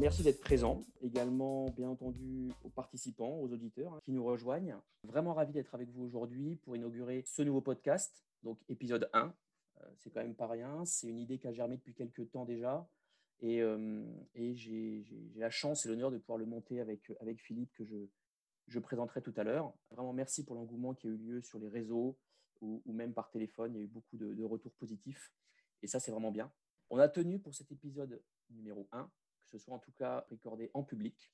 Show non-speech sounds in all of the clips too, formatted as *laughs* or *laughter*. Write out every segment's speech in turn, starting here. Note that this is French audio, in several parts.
Merci d'être présent. Également, bien entendu, aux participants, aux auditeurs hein, qui nous rejoignent. Vraiment ravi d'être avec vous aujourd'hui pour inaugurer ce nouveau podcast, donc épisode 1. Euh, c'est quand même pas rien. C'est une idée qui a germé depuis quelques temps déjà. Et, euh, j'ai la chance et l'honneur de pouvoir le monter avec, avec Philippe que je, je présenterai tout à l'heure. Vraiment, merci pour l'engouement qui a eu lieu sur les réseaux ou, même par téléphone. Il y a eu beaucoup de, de retours positifs. Et ça, c'est vraiment bien. On a tenu pour cet épisode numéro 1 ce soit en tout cas recordé en public,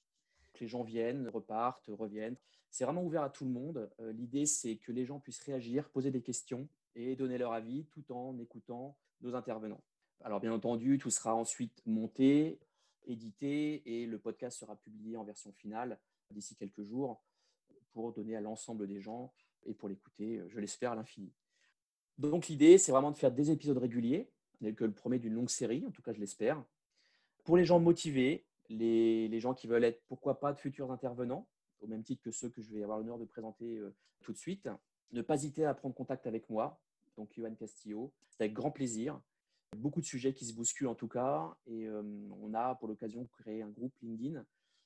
que les gens viennent, repartent, reviennent. C'est vraiment ouvert à tout le monde. Euh, l'idée, c'est que les gens puissent réagir, poser des questions et donner leur avis tout en écoutant nos intervenants. Alors bien entendu, tout sera ensuite monté, édité et le podcast sera publié en version finale d'ici quelques jours pour donner à l'ensemble des gens et pour l'écouter, je l'espère, à l'infini. Donc l'idée, c'est vraiment de faire des épisodes réguliers, que le premier d'une longue série, en tout cas je l'espère. Pour les gens motivés, les, gens qui veulent être, pourquoi pas, de futurs intervenants, au même titre que ceux que je vais avoir l'honneur de présenter euh, tout de suite, ne pas hésiter à prendre contact avec moi, donc Johan Castillo. C'est avec grand plaisir. Beaucoup de sujets qui se bousculent en tout cas, et euh, on a pour l'occasion créé un groupe LinkedIn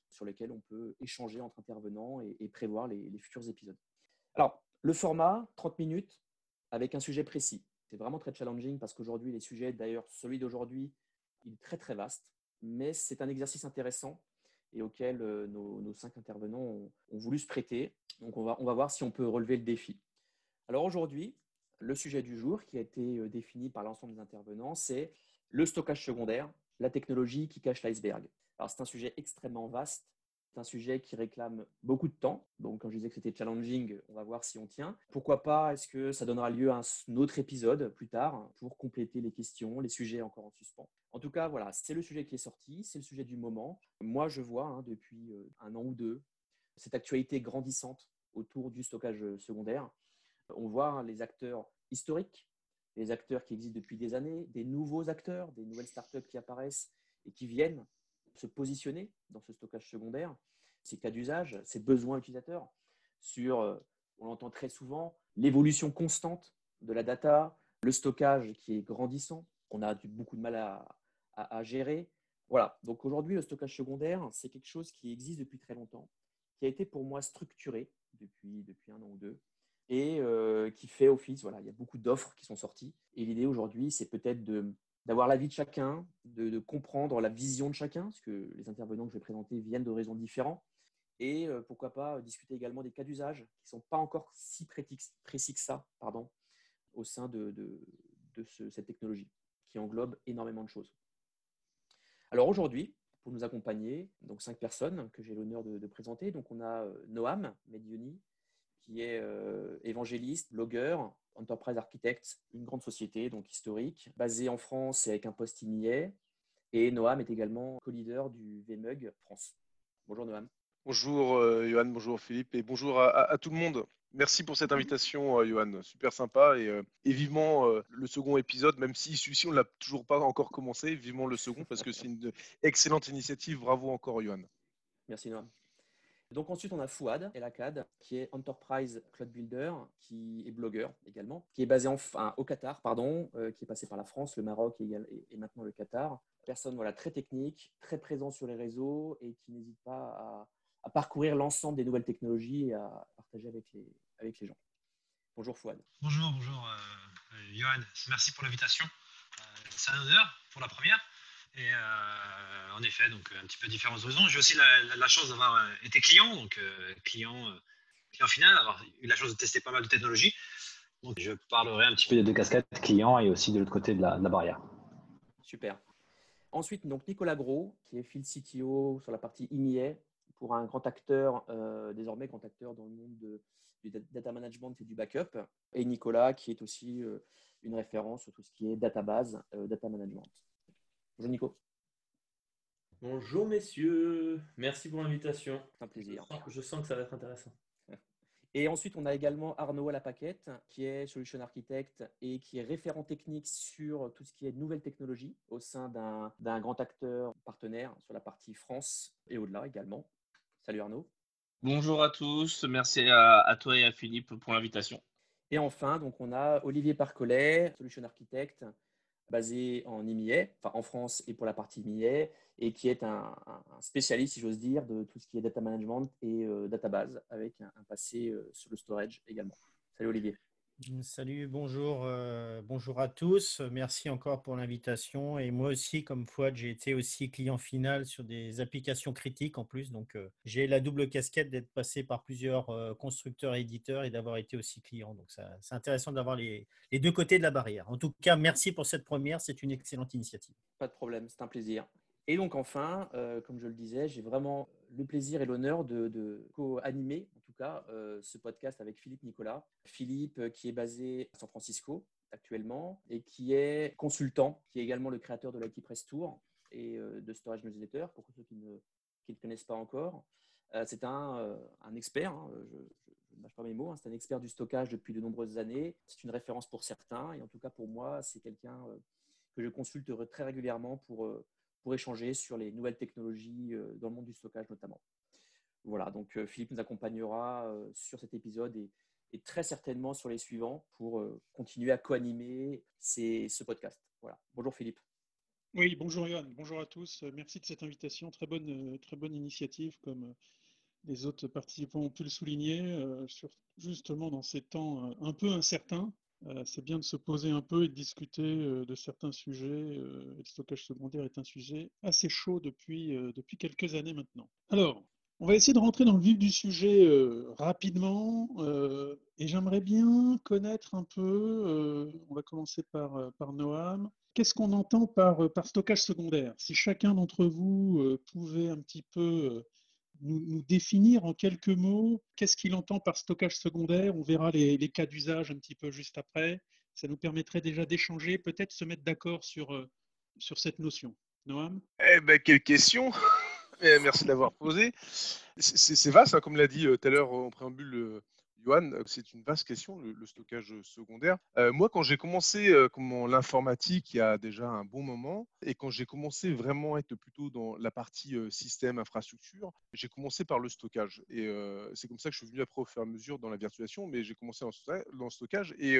sur lequel on peut échanger entre intervenants et, prévoir les, les futurs épisodes. Alors, le format, 30 minutes, avec un sujet précis. C'est vraiment très challenging parce qu'aujourd'hui, les sujets, d'ailleurs, celui d'aujourd'hui, il est très très vaste, mais c'est un exercice intéressant et auquel euh, nos, cinq intervenants ont, voulu se prêter. Donc, on va, on va voir si on peut relever le défi. Alors aujourd'hui, le sujet du jour qui a été euh, défini par l'ensemble des intervenants, c'est le stockage secondaire, la technologie qui cache l'iceberg. Alors c'est un sujet extrêmement vaste un sujet qui réclame beaucoup de temps. Donc, quand je disais que c'était challenging, on va voir si on tient. Pourquoi pas Est-ce que ça donnera lieu à un autre épisode plus tard pour compléter les questions, les sujets encore en suspens? En tout cas, voilà, c'est le sujet qui est sorti, c'est le sujet du moment. Moi, je vois hein, depuis euh, un an ou deux cette actualité grandissante autour du stockage secondaire. On voit hein, les acteurs historiques, les acteurs qui existent depuis des années, des nouveaux acteurs, des nouvelles startups qui apparaissent et qui viennent se positionner dans ce stockage secondaire, ses cas d'usage, ses besoins utilisateurs, sur, euh, on l'entend très souvent, l'évolution constante de la data, le stockage qui est grandissant, qu'on a beaucoup de mal à, à, gérer. Voilà, donc aujourd'hui, le stockage secondaire, c'est quelque chose qui existe depuis très longtemps, qui a été pour moi structuré depuis, depuis un an ou deux, et euh, qui fait office. Voilà, il y a beaucoup d'offres qui sont sorties. Et l'idée aujourd'hui, c'est peut-être de d'avoir l'avis de chacun, de, comprendre la vision de chacun, parce que les intervenants que je vais présenter viennent de raisons différentes, et euh, pourquoi pas discuter également des cas d'usage qui ne sont pas encore si précis que ça pardon, au sein de, cette technologie, qui englobe énormément de choses. Alors aujourd'hui, pour nous accompagner, donc cinq personnes que j'ai l'honneur de, présenter. Donc on a euh, Noam Medioni, qui est euh, évangéliste, blogueur, Enterprise Architect, une grande société donc historique, basée en France et avec un poste INIA. Et Noam est également co-leader du VMUG France. Bonjour Noam. Bonjour euh, Johan, bonjour Philippe et bonjour à, tout le monde. Merci pour cette invitation, euh, Johan. Super sympa et, euh, vivement le second épisode, même si celui-ci on ne l'a toujours pas encore commencé, vivement le second parce que c'est une excellente initiative. Bravo encore, Johan. Merci Noam. Donc ensuite, on a Fouad Elakad, qui est Enterprise Cloud Builder, qui est blogueur également, qui est basé en, au Qatar, pardon, euh, qui est passé par la France, le Maroc et, maintenant le Qatar. Personne voilà, très technique, très présent sur les réseaux et qui n'hésite pas à, parcourir l'ensemble des nouvelles technologies et à partager avec les, avec gens. Bonjour Fouad. Bonjour, bonjour euh, Johan. Merci pour l'invitation. Euh, c'est un honneur pour la première. Et euh, en effet, donc un petit peu différents horizons. J'ai aussi la, chance d'avoir euh, été client, donc euh, client, client final, avoir eu la chance de tester pas mal de technologies. Donc je parlerai un petit peu des deux casquettes, client et aussi de l'autre côté de la, barrière. Super. Ensuite, donc Nicolas Gros, qui est field CTO sur la partie IMIA, pour un grand acteur, désormais grand acteur dans le monde du data management et du backup. Et Nicolas, qui est aussi une référence sur tout ce qui est database, data management. Bonjour Nico. Bonjour messieurs, merci pour l'invitation. C'est un plaisir. Je sens, que ça va être intéressant. *laughs* Et ensuite, on a également Arnaud à la paquette, qui est solution architect et qui est référent technique sur tout ce qui est nouvelles technologies au sein d'un grand acteur partenaire sur la partie France et au-delà également. Salut Arnaud. Bonjour à tous, merci à, à toi et à Philippe pour l'invitation. Et enfin, donc on a Olivier Parcollet, solution architect, basé en IMIA, en France et pour la partie IMIA, et qui est un, spécialiste, si j'ose dire, de tout ce qui est data management et database, avec un, passé sur le storage également. Salut Olivier. Salut, bonjour, euh, bonjour à tous. Merci encore pour l'invitation. Et moi aussi, comme Fouad, j'ai été aussi client final sur des applications critiques en plus. Donc, euh, j'ai la double casquette d'être passé par plusieurs euh, constructeurs et éditeurs et d'avoir été aussi client. Donc, c'est intéressant d'avoir les, deux côtés de la barrière. En tout cas, merci pour cette première. C'est une excellente initiative. Pas de problème, c'est un plaisir. Et donc enfin, comme je le disais, j'ai vraiment le plaisir et l'honneur de, co-animer, en tout cas, euh, ce podcast avec Philippe Nicolas. Philippe, euh, qui est basé à San Francisco actuellement et qui est consultant, qui est également le créateur de l'IT Press Tour et de Storage Newsletter, pour ceux qui ne, qui ne connaissent pas encore. c'est un, un, expert, hein, je, ne mâche pas mes mots, hein, c'est un expert du stockage depuis de nombreuses années. C'est une référence pour certains et en tout cas pour moi, c'est quelqu'un que je consulte très régulièrement pour pour échanger sur les nouvelles technologies euh, dans le monde du stockage notamment. Voilà, donc euh, Philippe nous accompagnera euh, sur cet épisode et, très certainement sur les suivants pour continuer à co-animer ce podcast. Voilà. Bonjour Philippe. Oui, bonjour Yann, bonjour à tous. Merci de cette invitation. Très bonne, très bonne initiative, comme les autres participants ont pu le souligner, justement dans ces temps un peu incertains. Euh, c'est bien de se poser un peu et de discuter euh, de certains sujets. Euh, le stockage secondaire est un sujet assez chaud depuis, depuis quelques années maintenant. Alors, on va essayer de rentrer dans le vif du sujet rapidement et j'aimerais bien connaître un peu, on va commencer par, par Noam, qu'est-ce qu'on entend par, par stockage secondaire? Si chacun d'entre vous pouvait un petit peu nous, définir en quelques mots qu'est-ce qu'il entend par stockage secondaire. On verra les, cas d'usage un petit peu juste après. Ça nous permettrait déjà d'échanger, peut-être se mettre d'accord sur, euh, sur cette notion. Noam? Eh ben, quelle question *laughs* eh, Merci d'avoir posé. C'est vaste, hein, comme l'a dit euh, tout à l'heure en préambule euh, Johan, euh, c'est une vaste question, le, stockage secondaire. Euh, moi, quand j'ai commencé euh, l'informatique il y a déjà un bon moment, et quand j'ai commencé vraiment à être plutôt dans la partie système, infrastructure, j'ai commencé par le stockage. Et c'est comme ça que je suis venu après au fur et à mesure dans la virtualisation, mais j'ai commencé dans le stockage. Et,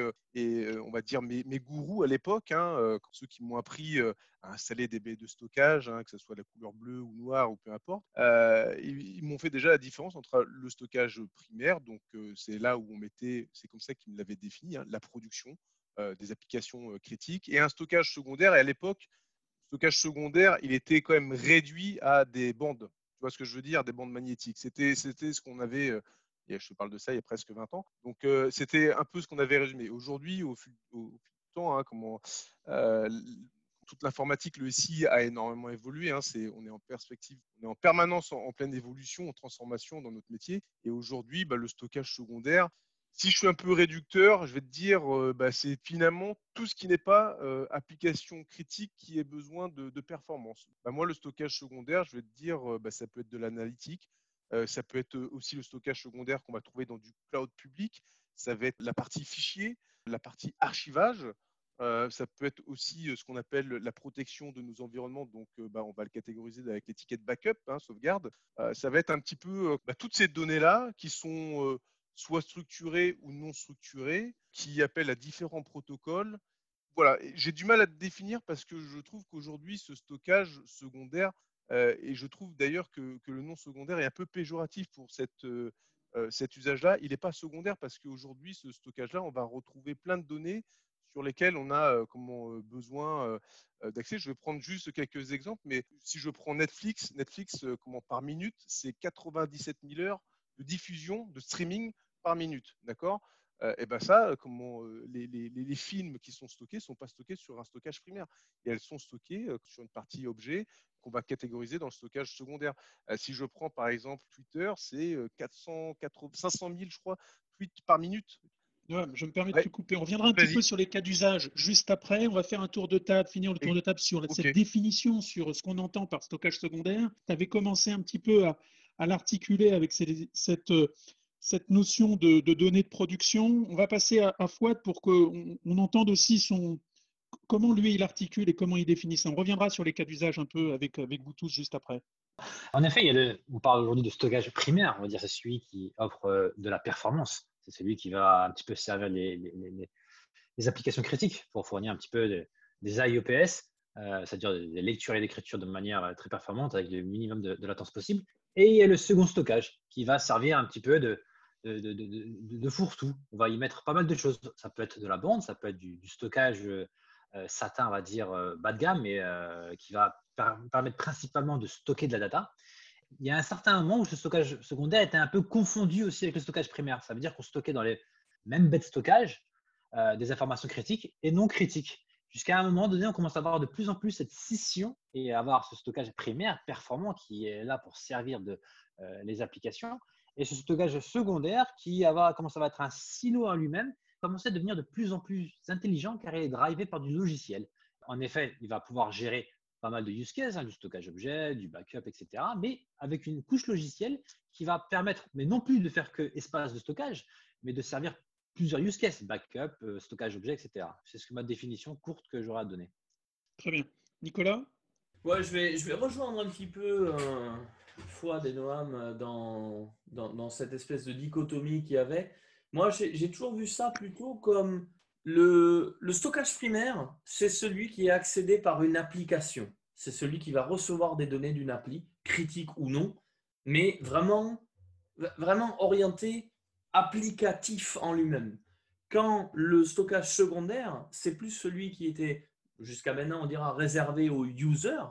on va dire mes, mes gourous à l'époque, hein, ceux qui m'ont appris à installer des baies de stockage, hein, que ce soit la couleur bleue ou noire ou peu importe, ils, m'ont fait déjà la différence entre le stockage primaire, donc c'est là où on mettait, c'est comme ça qu'ils me l'avaient défini, hein, la production euh, des applications euh, critiques, et un stockage secondaire. Et à l'époque, stockage secondaire, il était quand même réduit à des bandes. Tu vois ce que je veux dire? Des bandes magnétiques. C'était, ce qu'on avait. Euh, je te parle de ça il y a presque 20 ans. Donc, c'était un peu ce qu'on avait résumé. Aujourd'hui, au, fil du temps, hein, comment, toute l'informatique, le SI a énormément évolué. Hein, on est en perspective, on est en permanence en, pleine évolution, en transformation dans notre métier. Et aujourd'hui, bah, le stockage secondaire, si je suis un peu réducteur, je vais te dire, euh, bah, c'est finalement tout ce qui n'est pas euh, application critique qui ait besoin de, performance. Bah, moi, le stockage secondaire, je vais te dire, euh, ça peut être de l'analytique, ça peut être aussi le stockage secondaire qu'on va trouver dans du cloud public, ça va être la partie fichier, la partie archivage, euh, ça peut être aussi ce qu'on appelle la protection de nos environnements. Donc, bah, on va le catégoriser avec l'étiquette backup, hein, sauvegarde. ça va être un petit peu bah, toutes ces données-là qui sont soit structurées ou non structurées, qui appellent à différents protocoles. Voilà, j'ai du mal à définir parce que je trouve qu'aujourd'hui, ce stockage secondaire, et je trouve d'ailleurs que, le nom secondaire est un peu péjoratif pour cette, cet usage-là. Il n'est pas secondaire parce qu'aujourd'hui, ce stockage-là, on va retrouver plein de données sur lesquels on a comment, besoin d'accès. Je vais prendre juste quelques exemples, mais si je prends Netflix, Netflix, comment, par minute, c'est 97 000 heures de diffusion, de streaming par minute. D'accord? Et ben ça, comment, les, films qui sont stockés ne sont pas stockés sur un stockage primaire. Et elles sont stockées sur une partie objet qu'on va catégoriser dans le stockage secondaire. si je prends par exemple Twitter, c'est 500 000, je crois, tweets par minute je me permets de te couper. On reviendra un petit peu sur les cas d'usage juste après. On va faire un tour de table, finir le tour de table sur cette définition, sur ce qu'on entend par stockage secondaire. Tu avais commencé un petit peu à, l'articuler avec cette, cette notion de, données de production. On va passer à, à Fouad pour qu'on on entende aussi son, comment lui il articule et comment il définit ça. On reviendra sur les cas d'usage un peu avec, avec vous tous juste après. En effet, il y a le, on parle aujourd'hui de stockage primaire, on va dire c'est celui qui offre euh, de la performance c'est celui qui va un petit peu servir les, applications critiques pour fournir un petit peu des IEPS, c'est-à-dire des lectures et d'écriture de manière très performante avec le minimum de, latence possible. Et il y a le second stockage qui va servir un petit peu de, fourre-tout. On va y mettre pas mal de choses. Ça peut être de la bande, ça peut être du, stockage SATA, on va dire, bas de gamme, mais qui va permettre principalement de stocker de la data il y a un certain moment où ce stockage secondaire était un peu confondu aussi avec le stockage primaire. Ça veut dire qu'on stockait dans les mêmes bêtes de stockage euh, des informations critiques et non critiques. Jusqu'à un moment donné, on commence à avoir de plus en plus cette scission et avoir ce stockage primaire performant qui est là pour servir de euh, les applications et ce stockage secondaire qui va, commence à être un silo en lui-même, commence à devenir de plus en plus intelligent car il est drivé par du logiciel. En effet, il va pouvoir gérer pas mal de use cases, hein, du stockage objet, du backup, etc. Mais avec une couche logicielle qui va permettre, mais non plus de faire que espace de stockage, mais de servir plusieurs use cases, backup, euh, stockage objet, etc. C'est ce que ma définition courte que j'aurai à donner. Très bien. Nicolas? Ouais, je vais, je vais rejoindre un petit peu euh, Fouad et Noam dans, dans, dans, cette espèce de dichotomie qu'il y avait. Moi, j'ai toujours vu ça plutôt comme le, stockage primaire, c'est celui qui est accédé par une application. C'est celui qui va recevoir des données d'une appli, critique ou non, mais vraiment, vraiment orienté applicatif en lui-même. Quand le stockage secondaire, c'est plus celui qui était, jusqu'à maintenant, on dira réservé aux users,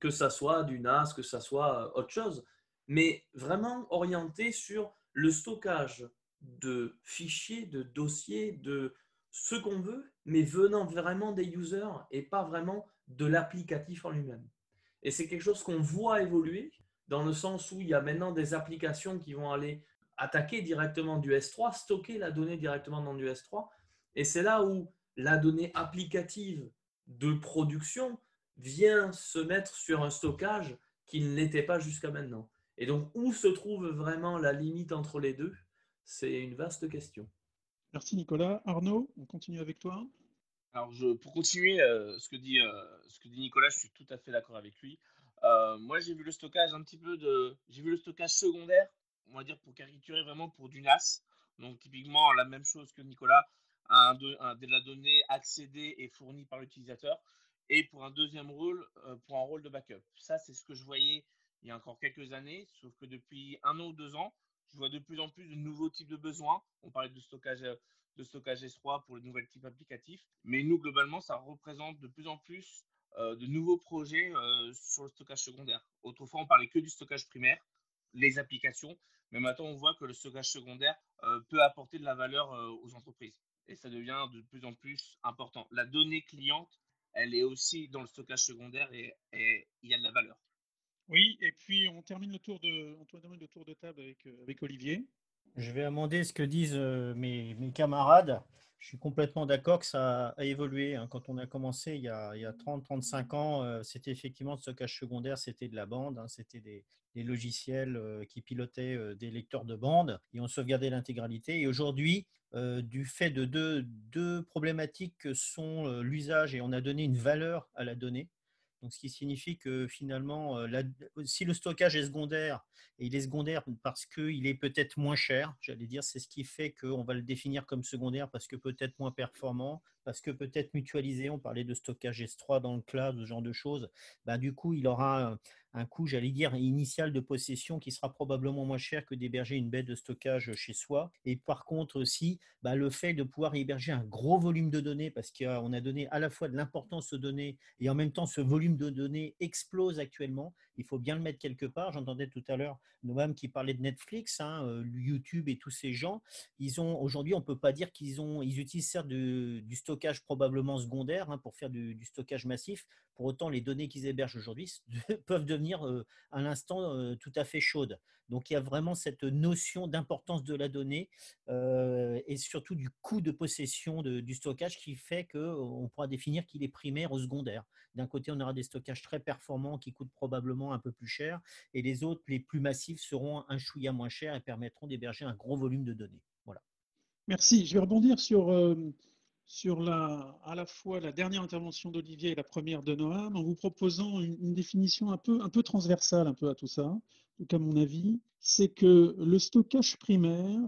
que ça soit du NAS, que ça soit autre chose, mais vraiment orienté sur le stockage de fichiers, de dossiers, de, ce qu'on veut, mais venant vraiment des users et pas vraiment de l'applicatif en lui-même. Et c'est quelque chose qu'on voit évoluer dans le sens où il y a maintenant des applications qui vont aller attaquer directement du S3, stocker la donnée directement dans du S3. Et c'est là où la donnée applicative de production vient se mettre sur un stockage qui ne l'était pas jusqu'à maintenant. Et donc, où se trouve vraiment la limite entre les deux? C'est une vaste question. Merci Nicolas. Arnaud, on continue avec toi. Alors, pour continuer euh, ce, que dit, euh, ce que dit Nicolas, je suis tout à fait d'accord avec lui. Euh, moi, j'ai vu le stockage un petit peu de. J'ai vu le stockage secondaire, on va dire pour caricaturer vraiment pour du NAS. Donc, typiquement, la même chose que Nicolas, un de la donnée accédée et fournie par l'utilisateur. Et pour un deuxième rôle, pour un rôle de backup. Ça, c'est ce que je voyais il y a encore quelques années, sauf que depuis un an ou deux ans, je vois de plus en plus de nouveaux types de besoins. On parlait de stockage, euh, de stockage S3 pour les nouveaux types applicatifs. Mais nous, globalement, ça représente de plus en plus euh, de nouveaux projets euh, sur le stockage secondaire. Autrefois, on parlait que du stockage primaire, les applications. Mais maintenant, on voit que le stockage secondaire peut apporter de la valeur aux entreprises. Et ça devient de plus en plus important. La donnée cliente, elle est aussi dans le stockage secondaire et il y a de la valeur. Oui, et puis on termine le tour de, le tour de table avec, euh, avec Olivier. Je vais amender ce que disent euh, mes, mes camarades. Je suis complètement d'accord que ça a évolué. Hein. Quand on a commencé il y a, a 30-35 ans, euh, c'était effectivement le stockage secondaire, c'était de la bande, hein. c'était des, des, logiciels qui pilotaient des lecteurs de bande et on sauvegardait l'intégralité. Et aujourd'hui, du fait de deux, deux problématiques que sont l'usage et on a donné une valeur à la donnée, ce qui signifie que finalement, euh, si le stockage est secondaire, et il est secondaire parce qu'il est peut-être moins cher, j'allais dire, c'est ce qui fait qu'on va le définir comme secondaire parce que peut-être moins performant, parce que peut-être mutualisé, on parlait de stockage S3 dans le cloud, ce genre de choses, ben, du coup, il aura un coût, j'allais dire, initial de possession qui sera probablement moins cher que d'héberger une baie de stockage chez soi. Et par contre aussi, bah, le fait de pouvoir héberger un gros volume de données, parce qu'on a donné à la fois de l'importance aux données et en même temps ce volume de données explose actuellement. Il faut bien le mettre quelque part. J'entendais tout à l'heure Noam qui parlait de Netflix, hein, euh, YouTube et tous ces gens. Ils ont aujourd'hui, on peut pas dire qu'ils ont, ils utilisent certes du, stockage probablement secondaire hein, pour faire du, stockage massif. Pour autant, les données qu'ils hébergent aujourd'hui *laughs* peuvent devenir euh, à l'instant euh, tout à fait chaude. Donc il y a vraiment cette notion d'importance de la donnée euh, et surtout du coût de possession du stockage qui fait qu'on pourra définir qu'il est primaire ou secondaire. D'un côté, on aura des stockages très performants qui coûtent probablement un peu plus cher et les autres, les plus massifs, seront un chouïa moins cher et permettront d'héberger un gros volume de données. Voilà. Merci. Je vais rebondir sur sur la, à la fois la dernière intervention d'Olivier et la première de Noam en vous proposant une, définition un peu, un peu transversale un peu à tout ça, tout cas mon avis, c'est que le stockage primaire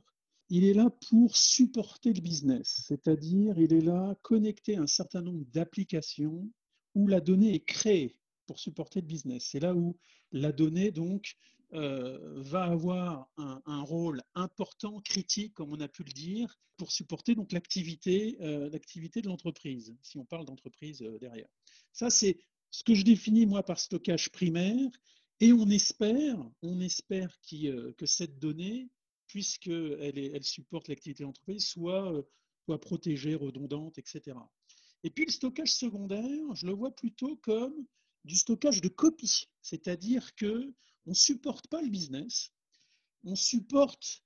il est là pour supporter le business, c'est-à-dire il est là connecté à un certain nombre d'applications où la donnée est créée pour supporter le business. C'est là où la donnée donc euh, va avoir un, rôle important, critique, comme on a pu le dire, pour supporter donc l'activité, euh, l'activité de l'entreprise, si on parle d'entreprise euh, derrière. Ça, c'est ce que je définis moi par stockage primaire, et on espère, on espère que cette donnée, puisqu'elle elle supporte l'activité de l'entreprise, soit, soit protégée, redondante, etc. Et puis le stockage secondaire, je le vois plutôt comme du stockage de copies, c'est-à-dire que on ne supporte pas le business, on supporte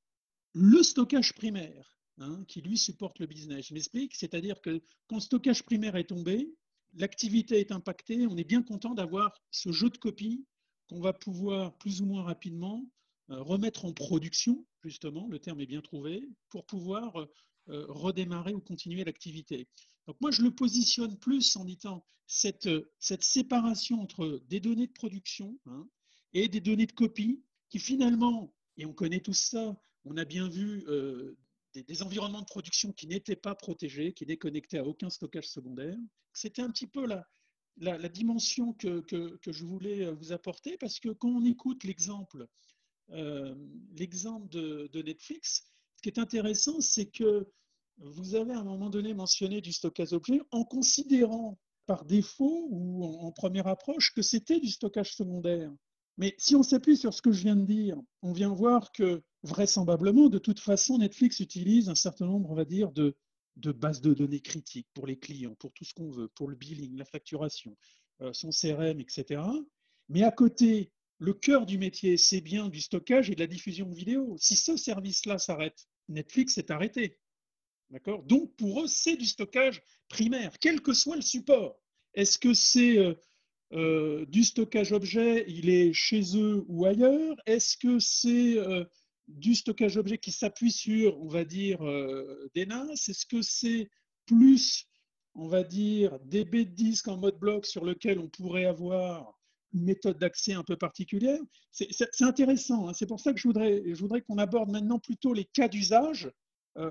le stockage primaire, hein, qui lui supporte le business. Je m'explique, c'est-à-dire que quand le stockage primaire est tombé, l'activité est impactée, on est bien content d'avoir ce jeu de copies qu'on va pouvoir plus ou moins rapidement euh, remettre en production, justement, le terme est bien trouvé, pour pouvoir euh, redémarrer ou continuer l'activité. Donc moi, je le positionne plus en disant cette, cette séparation entre des données de production hein, et des données de copie qui finalement, et on connaît tout ça, on a bien vu euh, des, environnements de production qui n'étaient pas protégés, qui déconnectaient à aucun stockage secondaire. C'était un petit peu la, dimension que, je voulais vous apporter parce que quand on écoute l'exemple euh, de, Netflix, ce qui est intéressant, c'est que vous avez à un moment donné mentionné du stockage objet en considérant par défaut ou en première approche que c'était du stockage secondaire. Mais si on s'appuie sur ce que je viens de dire, on vient voir que vraisemblablement, de toute façon, Netflix utilise un certain nombre, on va dire, de, bases de données critiques pour les clients, pour tout ce qu'on veut, pour le billing, la facturation, euh, son CRM, etc. Mais à côté, le cœur du métier, c'est bien du stockage et de la diffusion vidéo. Si ce service-là s'arrête, Netflix est arrêté. D'accord? Donc, pour eux, c'est du stockage primaire, quel que soit le support. Est-ce que c'est euh, du stockage objet, il est chez eux ou ailleurs Est-ce que c'est euh, du stockage objet qui s'appuie sur, on va dire, euh, des NAS Est-ce que c'est plus, on va dire, des baies de disques en mode bloc sur lequel on pourrait avoir une méthode d'accès un peu particulière? C'est intéressant. Hein. C'est pour ça que je voudrais, je voudrais qu'on aborde maintenant plutôt les cas d'usage,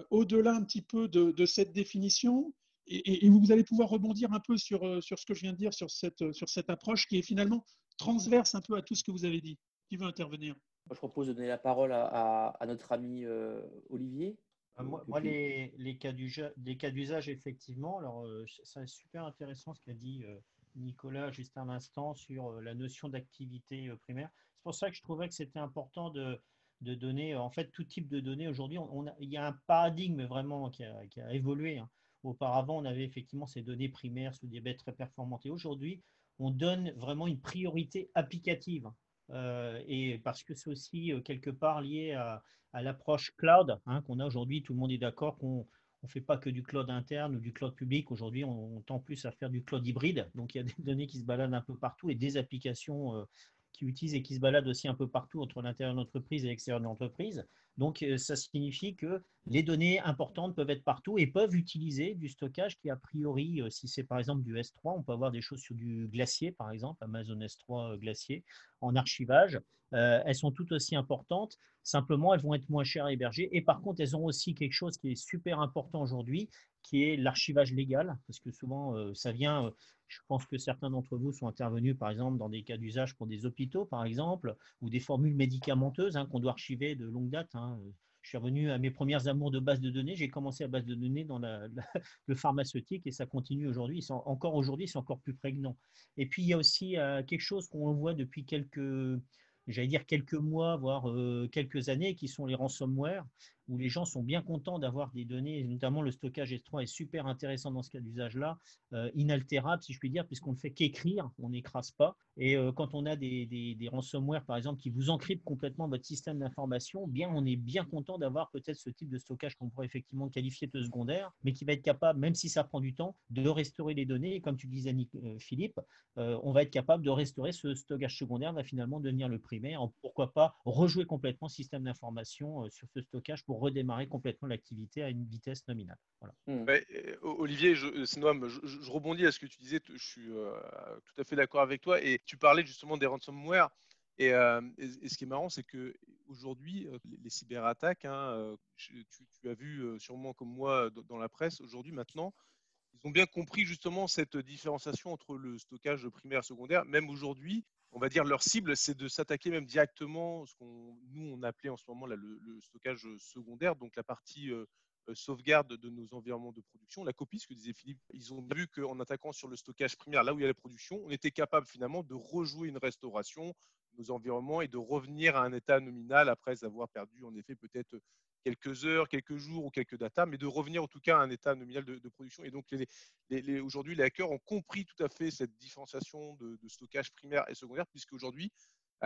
au-delà un petit peu de cette définition, et, vous allez pouvoir rebondir un peu sur, euh, sur ce que je viens de dire, sur cette, euh, sur cette approche qui est finalement transverse un peu à tout ce que vous avez dit. Qui veut intervenir? Moi, je propose de donner la parole à, à, notre ami euh, Olivier. moi, les, les, cas d'usage, effectivement, alors c'est super intéressant ce qu'a dit Nicolas juste un instant sur la notion d'activité primaire. C'est pour ça que je trouvais que c'était important de, de donner, en fait, tout type de données. Aujourd'hui, on, il y a un paradigme vraiment qui a, qui a évolué. Hein. Auparavant, on avait effectivement ces données primaires sous des très performantes. Et aujourd'hui, on donne vraiment une priorité applicative. Euh, et parce que c'est aussi euh, quelque part lié à, l'approche cloud hein, qu'on a aujourd'hui. Tout le monde est d'accord qu'on ne fait pas que du cloud interne ou du cloud public. Aujourd'hui, on, tend plus à faire du cloud hybride. Donc, il y a des *laughs* données qui se baladent un peu partout et des applications euh, qui utilisent et qui se baladent aussi un peu partout entre l'intérieur de l'entreprise et l'extérieur de l'entreprise. Donc, euh, ça signifie que les données importantes peuvent être partout et peuvent utiliser du stockage qui, a priori, euh, si c'est par exemple du S3, on peut avoir des choses sur du glacier, par exemple, Amazon S3 euh, glacier, en archivage. elles sont toutes aussi importantes, simplement elles vont être moins chères à héberger. Et par contre, elles ont aussi quelque chose qui est super important aujourd'hui, qui est l'archivage légal, parce que souvent, ça vient, je pense que certains d'entre vous sont intervenus, par exemple, dans des cas d'usage pour des hôpitaux, par exemple, ou des formules médicamenteuses hein, qu'on doit archiver de longue date. Hein. Je suis revenu à mes premières amours de base de données. J'ai commencé à base de données dans *laughs* le pharmaceutique et ça continue aujourd'hui. Encore aujourd'hui, c'est encore plus prégnant. Et puis, il y a aussi euh, quelque chose qu'on voit depuis quelques, j'allais dire quelques mois, voire euh, quelques années, qui sont les ransomware où les gens sont bien contents d'avoir des données, notamment le stockage S3 est super intéressant dans ce cas d'usage-là, euh, inaltérable si je puis dire, puisqu'on ne fait qu'écrire, on n'écrase pas. Et euh, quand on a des, des, ransomware, par exemple, qui vous encryptent complètement votre système d'information, bien on est bien content d'avoir peut-être ce type de stockage qu'on pourrait effectivement qualifier de secondaire, mais qui va être capable, même si ça prend du temps, de restaurer les données. Et comme tu disais, euh, Philippe, on va être capable de restaurer ce stockage secondaire, va finalement devenir le primaire. Pourquoi pas rejouer complètement système d'information sur ce stockage pour redémarrer complètement l'activité à une vitesse nominale. Mmh. Euh, Olivier, je, euh, je, rebondis à ce que tu disais, je suis euh, tout à fait d'accord avec toi, et tu parlais justement des ransomware, et, et, ce qui est marrant, c'est que aujourd'hui, les, cyberattaques, hein, tu, as vu sûrement comme moi dans la presse, aujourd'hui maintenant, ils ont bien compris justement cette différenciation entre le stockage primaire et secondaire. Même aujourd'hui, on va dire leur cible, c'est de s'attaquer même directement, ce qu'on nous on appelait en ce moment là, le, stockage secondaire, donc la partie euh, sauvegarde de nos environnements de production. La copie, ce que disait Philippe, ils ont vu qu'en attaquant sur le stockage primaire, là où il y a la production, on était capable finalement de rejouer une restauration nos environnements et de revenir à un état nominal après avoir perdu en effet peut-être quelques heures, quelques jours ou quelques datas, mais de revenir en tout cas à un état nominal de, production. Et donc les, aujourd'hui, les hackers ont compris tout à fait cette différenciation de, de stockage primaire et secondaire, puisque aujourd'hui,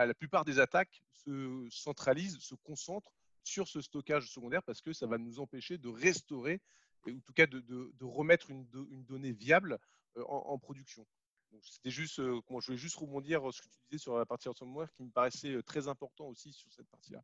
la plupart des attaques se centralisent, se concentrent sur ce stockage secondaire parce que ça va nous empêcher de restaurer, ou en tout cas de, remettre une, donnée viable euh, en, production. C'était juste, euh, je voulais juste rebondir sur ce que tu disais sur la partie ransomware qui me paraissait euh, très important aussi sur cette partie-là.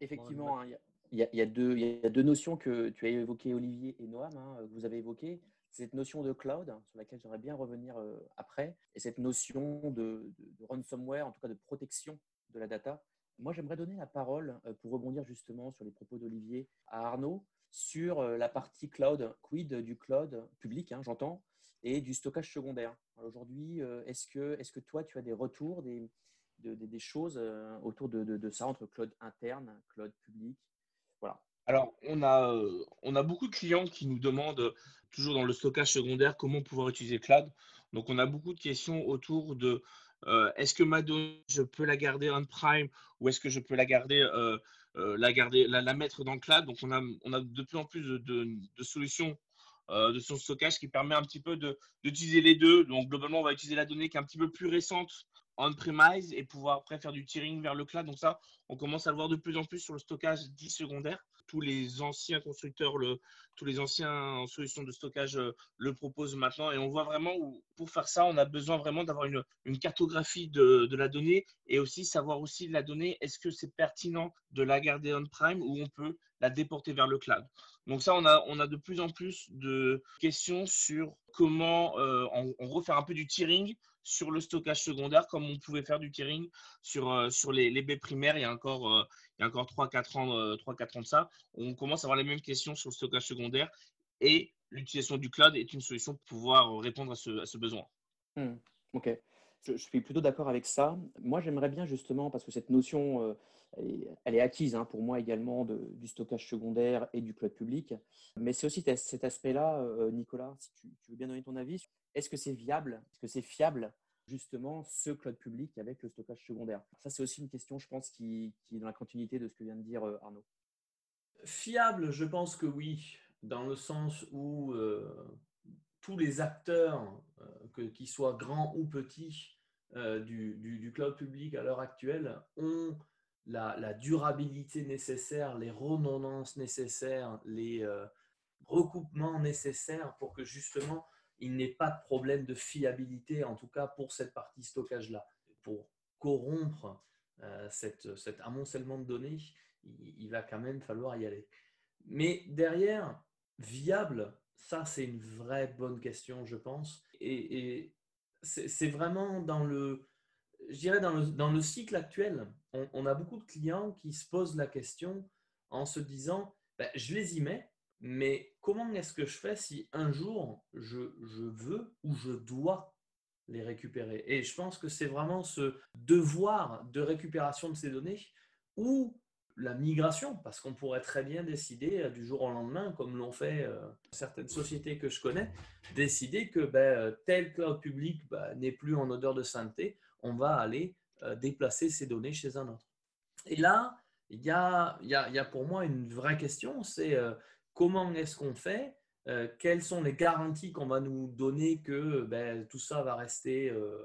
Effectivement, hein, il y, a, deux, notions que tu as évoquées, Olivier et Noam, hein, que vous avez évoquées. Cette notion de cloud, sur laquelle j'aimerais bien revenir après, et cette notion de, de, ransomware, en tout cas de protection de la data. Moi, j'aimerais donner la parole, euh, pour rebondir justement sur les propos d'Olivier, à Arnaud sur euh, la partie cloud, quid du cloud public, hein, j'entends, et du stockage secondaire. Aujourd'hui, euh, est-ce que, est que toi, tu as des retours, des, des, choses autour de, ça, entre cloud interne, cloud public Alors, on a, on a beaucoup de clients qui nous demandent, toujours dans le stockage secondaire, comment pouvoir utiliser cloud. Donc, on a beaucoup de questions autour de euh, est-ce que ma donnée, je peux la garder on-prime ou est-ce que je peux la garder, euh, euh, la, garder la, mettre dans cloud? Donc, on a, on a de plus en plus de, solutions de son stockage qui permet un petit peu d'utiliser les deux. Donc, globalement, on va utiliser la donnée qui est un petit peu plus récente on-premise et pouvoir après faire du tiering vers le cloud. Donc ça, on commence à le voir de plus en plus sur le stockage dit secondaire tous les anciens constructeurs, tous les anciens solutions de stockage euh, le proposent maintenant. Et on voit vraiment où, pour faire ça, on a besoin vraiment d'avoir une, cartographie de, de, la donnée et aussi savoir aussi la donnée, est-ce que c'est pertinent de la garder on-prime ou on peut la déporter vers le cloud. Donc ça, on a, on a de plus en plus de questions sur comment euh, on, on refaire un peu du tiering sur le stockage secondaire, comme on pouvait faire du tiering sur, euh, sur les, les baies primaires il y a encore, euh, encore 3-4 ans, 3, 4 ans de ça. On commence à avoir les mêmes questions sur le stockage secondaire et l'utilisation du cloud est une solution pour pouvoir répondre à ce, à ce besoin. Hmm, ok, je, suis plutôt d'accord avec ça. Moi, j'aimerais bien justement, parce que cette notion, elle est acquise hein, pour moi également du stockage secondaire et du cloud public. Mais c'est aussi cet aspect-là, Nicolas, si tu, veux bien donner ton avis, est-ce que c'est viable Est-ce que c'est fiable justement ce cloud public avec le stockage secondaire? Ça, c'est aussi une question, je pense, qui, est dans la continuité de ce que vient de dire euh, Arnaud. Fiable, je pense que oui, dans le sens où euh, tous les acteurs, euh, qu'ils soient grands ou petits, du, cloud public à l'heure actuelle, ont la, durabilité nécessaire, les redondances nécessaires, les recoupements nécessaires pour que justement il n'est pas de problème de fiabilité, en tout cas pour cette partie stockage-là. Pour corrompre euh, cette, cet amoncellement de données, il, va quand même falloir y aller. Mais derrière, viable, ça c'est une vraie bonne question, je pense. Et, c'est vraiment dans le, je dirais dans le, cycle actuel, on, a beaucoup de clients qui se posent la question en se disant, ben, je les y mets, mais comment est-ce que je fais si un jour je, veux ou je dois les récupérer? Et je pense que c'est vraiment ce devoir de récupération de ces données ou la migration, parce qu'on pourrait très bien décider euh, du jour au lendemain, comme l'ont fait euh, certaines sociétés que je connais, décider que ben, euh, tel cloud public ben, n'est plus en odeur de sainteté, on va aller déplacer ces données chez un autre. Et là, il y a, y, a, y a, pour moi une vraie question, c'est comment est-ce qu'on fait euh, Quelles sont les garanties qu'on va nous donner que ben, tout ça va rester, euh,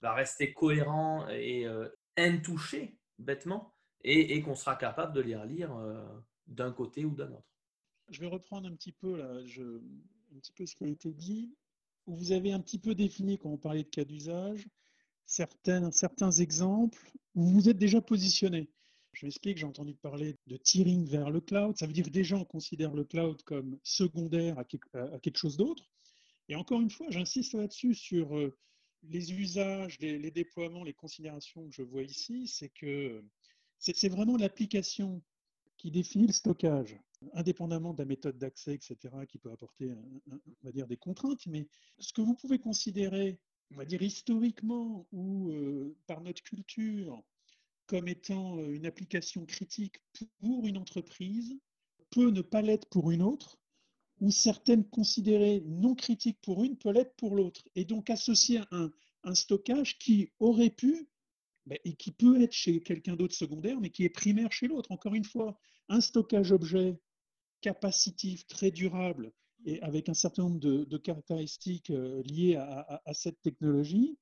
va rester cohérent et euh, intouché, bêtement, et, qu'on sera capable de les relire d'un côté ou d'un autre Je vais reprendre un petit peu, un petit peu ce qui a été dit. Vous avez un petit peu défini, quand on parlait de cas d'usage, certains, certains exemples où vous êtes déjà positionné. Je m'explique, j'ai entendu parler de tiering vers le cloud. Ça veut dire que des gens considèrent le cloud comme secondaire à quelque chose d'autre. Et encore une fois, j'insiste là-dessus sur euh, les usages, les, déploiements, les considérations que je vois ici. C'est que C'est vraiment l'application qui définit le stockage, indépendamment de la méthode d'accès, etc., qui peut apporter, on va dire, des contraintes. Mais ce que vous pouvez considérer, on va dire, historiquement ou euh, par notre culture, comme étant euh, une application critique pour une entreprise, peut ne pas l'être pour une autre, ou certaines considérées non critiques pour une peut l'être pour l'autre. Et donc associer un, un stockage qui aurait pu ben, et qui peut être chez quelqu'un d'autre secondaire, mais qui est primaire chez l'autre. Encore une fois, un stockage objet capacitif, très durable, et avec un certain nombre de, caractéristiques euh, liées à, cette technologie,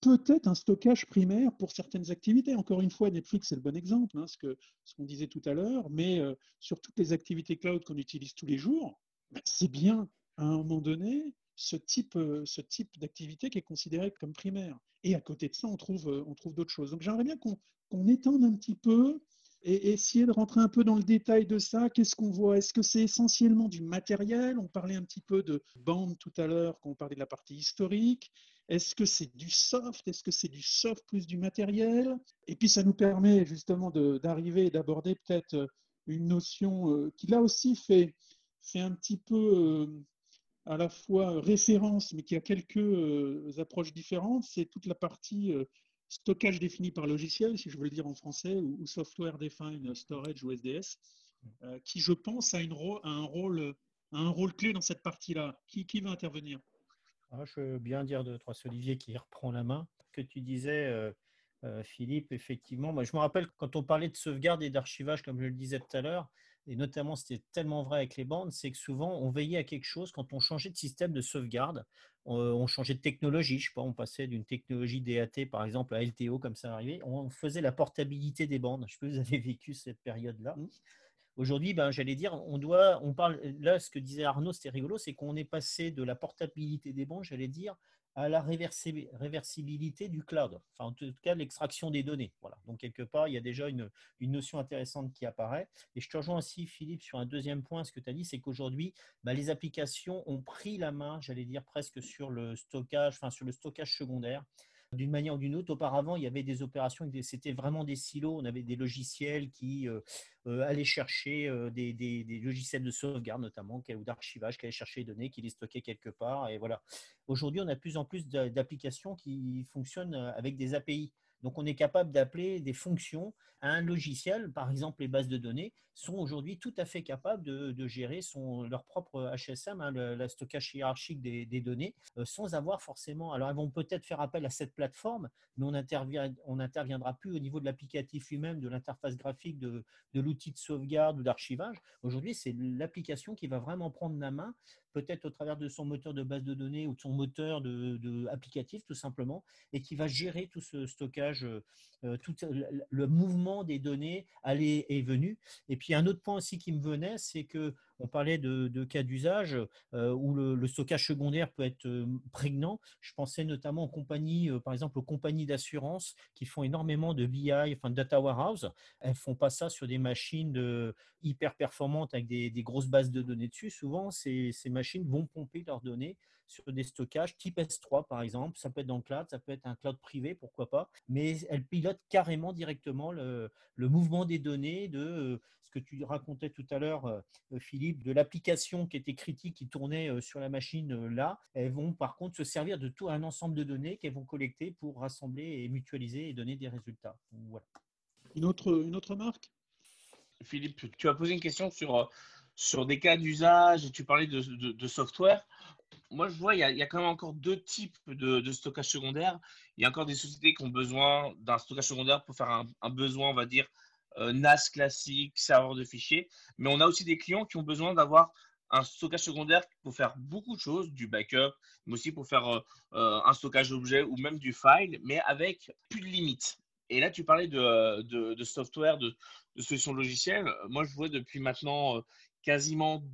peut être un stockage primaire pour certaines activités. Encore une fois, Netflix est le bon exemple, hein, ce qu'on ce disait tout à l'heure, mais euh, sur toutes les activités cloud qu'on utilise tous les jours, ben, c'est bien à un moment donné ce type, euh, ce type d'activité qui est considéré comme primaire. Et à côté de ça, on trouve, on trouve d'autres choses. Donc j'aimerais bien qu'on étende un petit peu et essayer de rentrer un peu dans le détail de ça. Qu'est-ce qu'on voit? Est-ce que c'est essentiellement du matériel? On parlait un petit peu de bande tout à l'heure quand on parlait de la partie historique. Est-ce que c'est du soft? Est-ce que c'est du soft plus du matériel? Et puis ça nous permet justement d'arriver et d'aborder peut-être une notion euh, qui là aussi fait, un petit peu à la fois référence, mais qui a quelques euh, approches différentes, c'est toute la partie euh, stockage défini par logiciel, si je veux le dire en français, ou, Software Defined Storage ou SDS, euh, qui, je pense, a, une un, rôle, un rôle clé dans cette partie-là. Qui, qui, va intervenir? Ah, Je veux bien dire de trois Olivier qui reprend la main. Que tu disais, Philippe, effectivement, moi je me rappelle quand on parlait de sauvegarde et d'archivage, comme je le disais tout à l'heure, et notamment c'était tellement vrai avec les bandes, c'est que souvent on veillait à quelque chose quand on changeait de système de sauvegarde, on, changeait de technologie, je sais pas, on passait d'une technologie DAT par exemple à LTO comme ça arrivait, on faisait la portabilité des bandes. Je sais pas si vous avez vécu cette période-là. Mmh. Aujourd'hui, ben, j'allais dire, on doit, on parle, là, ce que disait Arnaud, c'était rigolo, c'est qu'on est passé de la portabilité des bandes, j'allais dire, à la réversibilité du cloud, enfin en tout cas l'extraction des données. Voilà. Donc quelque part, il y a déjà une, notion intéressante qui apparaît. Et je te rejoins aussi, Philippe, sur un deuxième point, ce que tu as dit, c'est qu'aujourd'hui, bah, les applications ont pris la main, j'allais dire presque sur le stockage, enfin sur le stockage secondaire d'une manière ou d'une autre. Auparavant, il y avait des opérations, c'était vraiment des silos. On avait des logiciels qui euh, euh, allaient chercher euh, des, logiciels de sauvegarde, notamment, ou d'archivage, qui allaient chercher les données, qui les stockaient quelque part. Et voilà. Aujourd'hui, on a de plus en plus d'applications qui fonctionnent avec des API. Donc, on est capable d'appeler des fonctions à un logiciel. Par exemple, les bases de données sont aujourd'hui tout à fait capables de, gérer leur propre HSM, hein, le, stockage hiérarchique des, données, euh, sans avoir forcément. Alors, elles vont peut-être faire appel à cette plateforme, mais on n'interviendra plus au niveau de l'applicatif lui-même, de l'interface graphique, de, l'outil de sauvegarde ou d'archivage. Aujourd'hui, c'est l'application qui va vraiment prendre la main peut-être au travers de son moteur de base de données ou de son moteur de, applicatif tout simplement, et qui va gérer tout ce stockage, euh, euh, tout le mouvement des données aller et venu. Et puis un autre point aussi qui me venait, c'est que on parlait de, cas d'usage euh, où le, stockage secondaire peut être euh, prégnant. Je pensais notamment aux compagnies, euh, par exemple aux compagnies d'assurance qui font énormément de BI, enfin de data warehouse. Elles font pas ça sur des machines hyper performantes avec des, grosses bases de données dessus. Souvent, ces machines vont pomper leurs données sur des stockages type S3 par exemple. Ça peut être dans le cloud, ça peut être un cloud privé, pourquoi pas. Mais elle pilote carrément directement le, mouvement des données de euh, ce que tu racontais tout à l'heure, euh, Philippe, de l'application qui était critique, qui tournait euh, sur la machine là. Elles vont par contre se servir de tout un ensemble de données qu'elles vont collecter pour rassembler et mutualiser et donner des résultats. Voilà. Une autre, une autre marque? Philippe, tu as posé une question sur, sur des cas d'usage et tu parlais de, de software moi, je vois, il y, a, quand même encore deux types de, stockage secondaire. Il y a encore des sociétés qui ont besoin d'un stockage secondaire pour faire un, besoin, on va dire, euh, NAS classique, serveur de fichiers. Mais on a aussi des clients qui ont besoin d'avoir un stockage secondaire pour faire beaucoup de choses, du backup, mais aussi pour faire euh, euh, un stockage objet ou même du file, mais avec plus de limites. Et là, tu parlais de, de software, de, solutions logicielles. Moi, je vois depuis maintenant quasiment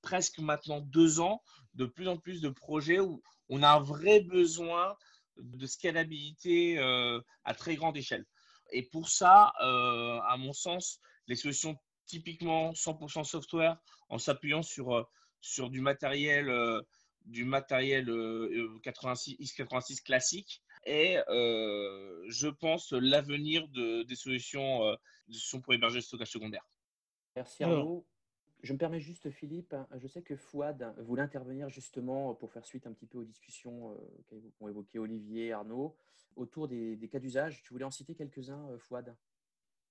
presque maintenant deux ans de plus en plus de projets où on a un vrai besoin de scalabilité euh, à très grande échelle. Et pour ça, euh, à mon sens, les solutions typiquement 100% software en s'appuyant sur, euh, sur du matériel, du matériel 86, x86 classique est, je pense, l'avenir de, des solutions, solutions pour héberger le stockage secondaire. Merci Arnaud. Je me permets juste, Philippe, hein, je sais que Fouad voulait intervenir justement pour faire suite un petit peu aux discussions qu'ont évoquées Olivier et Arnaud autour des, cas d'usage. Tu voulais en citer quelques-uns, Fouad?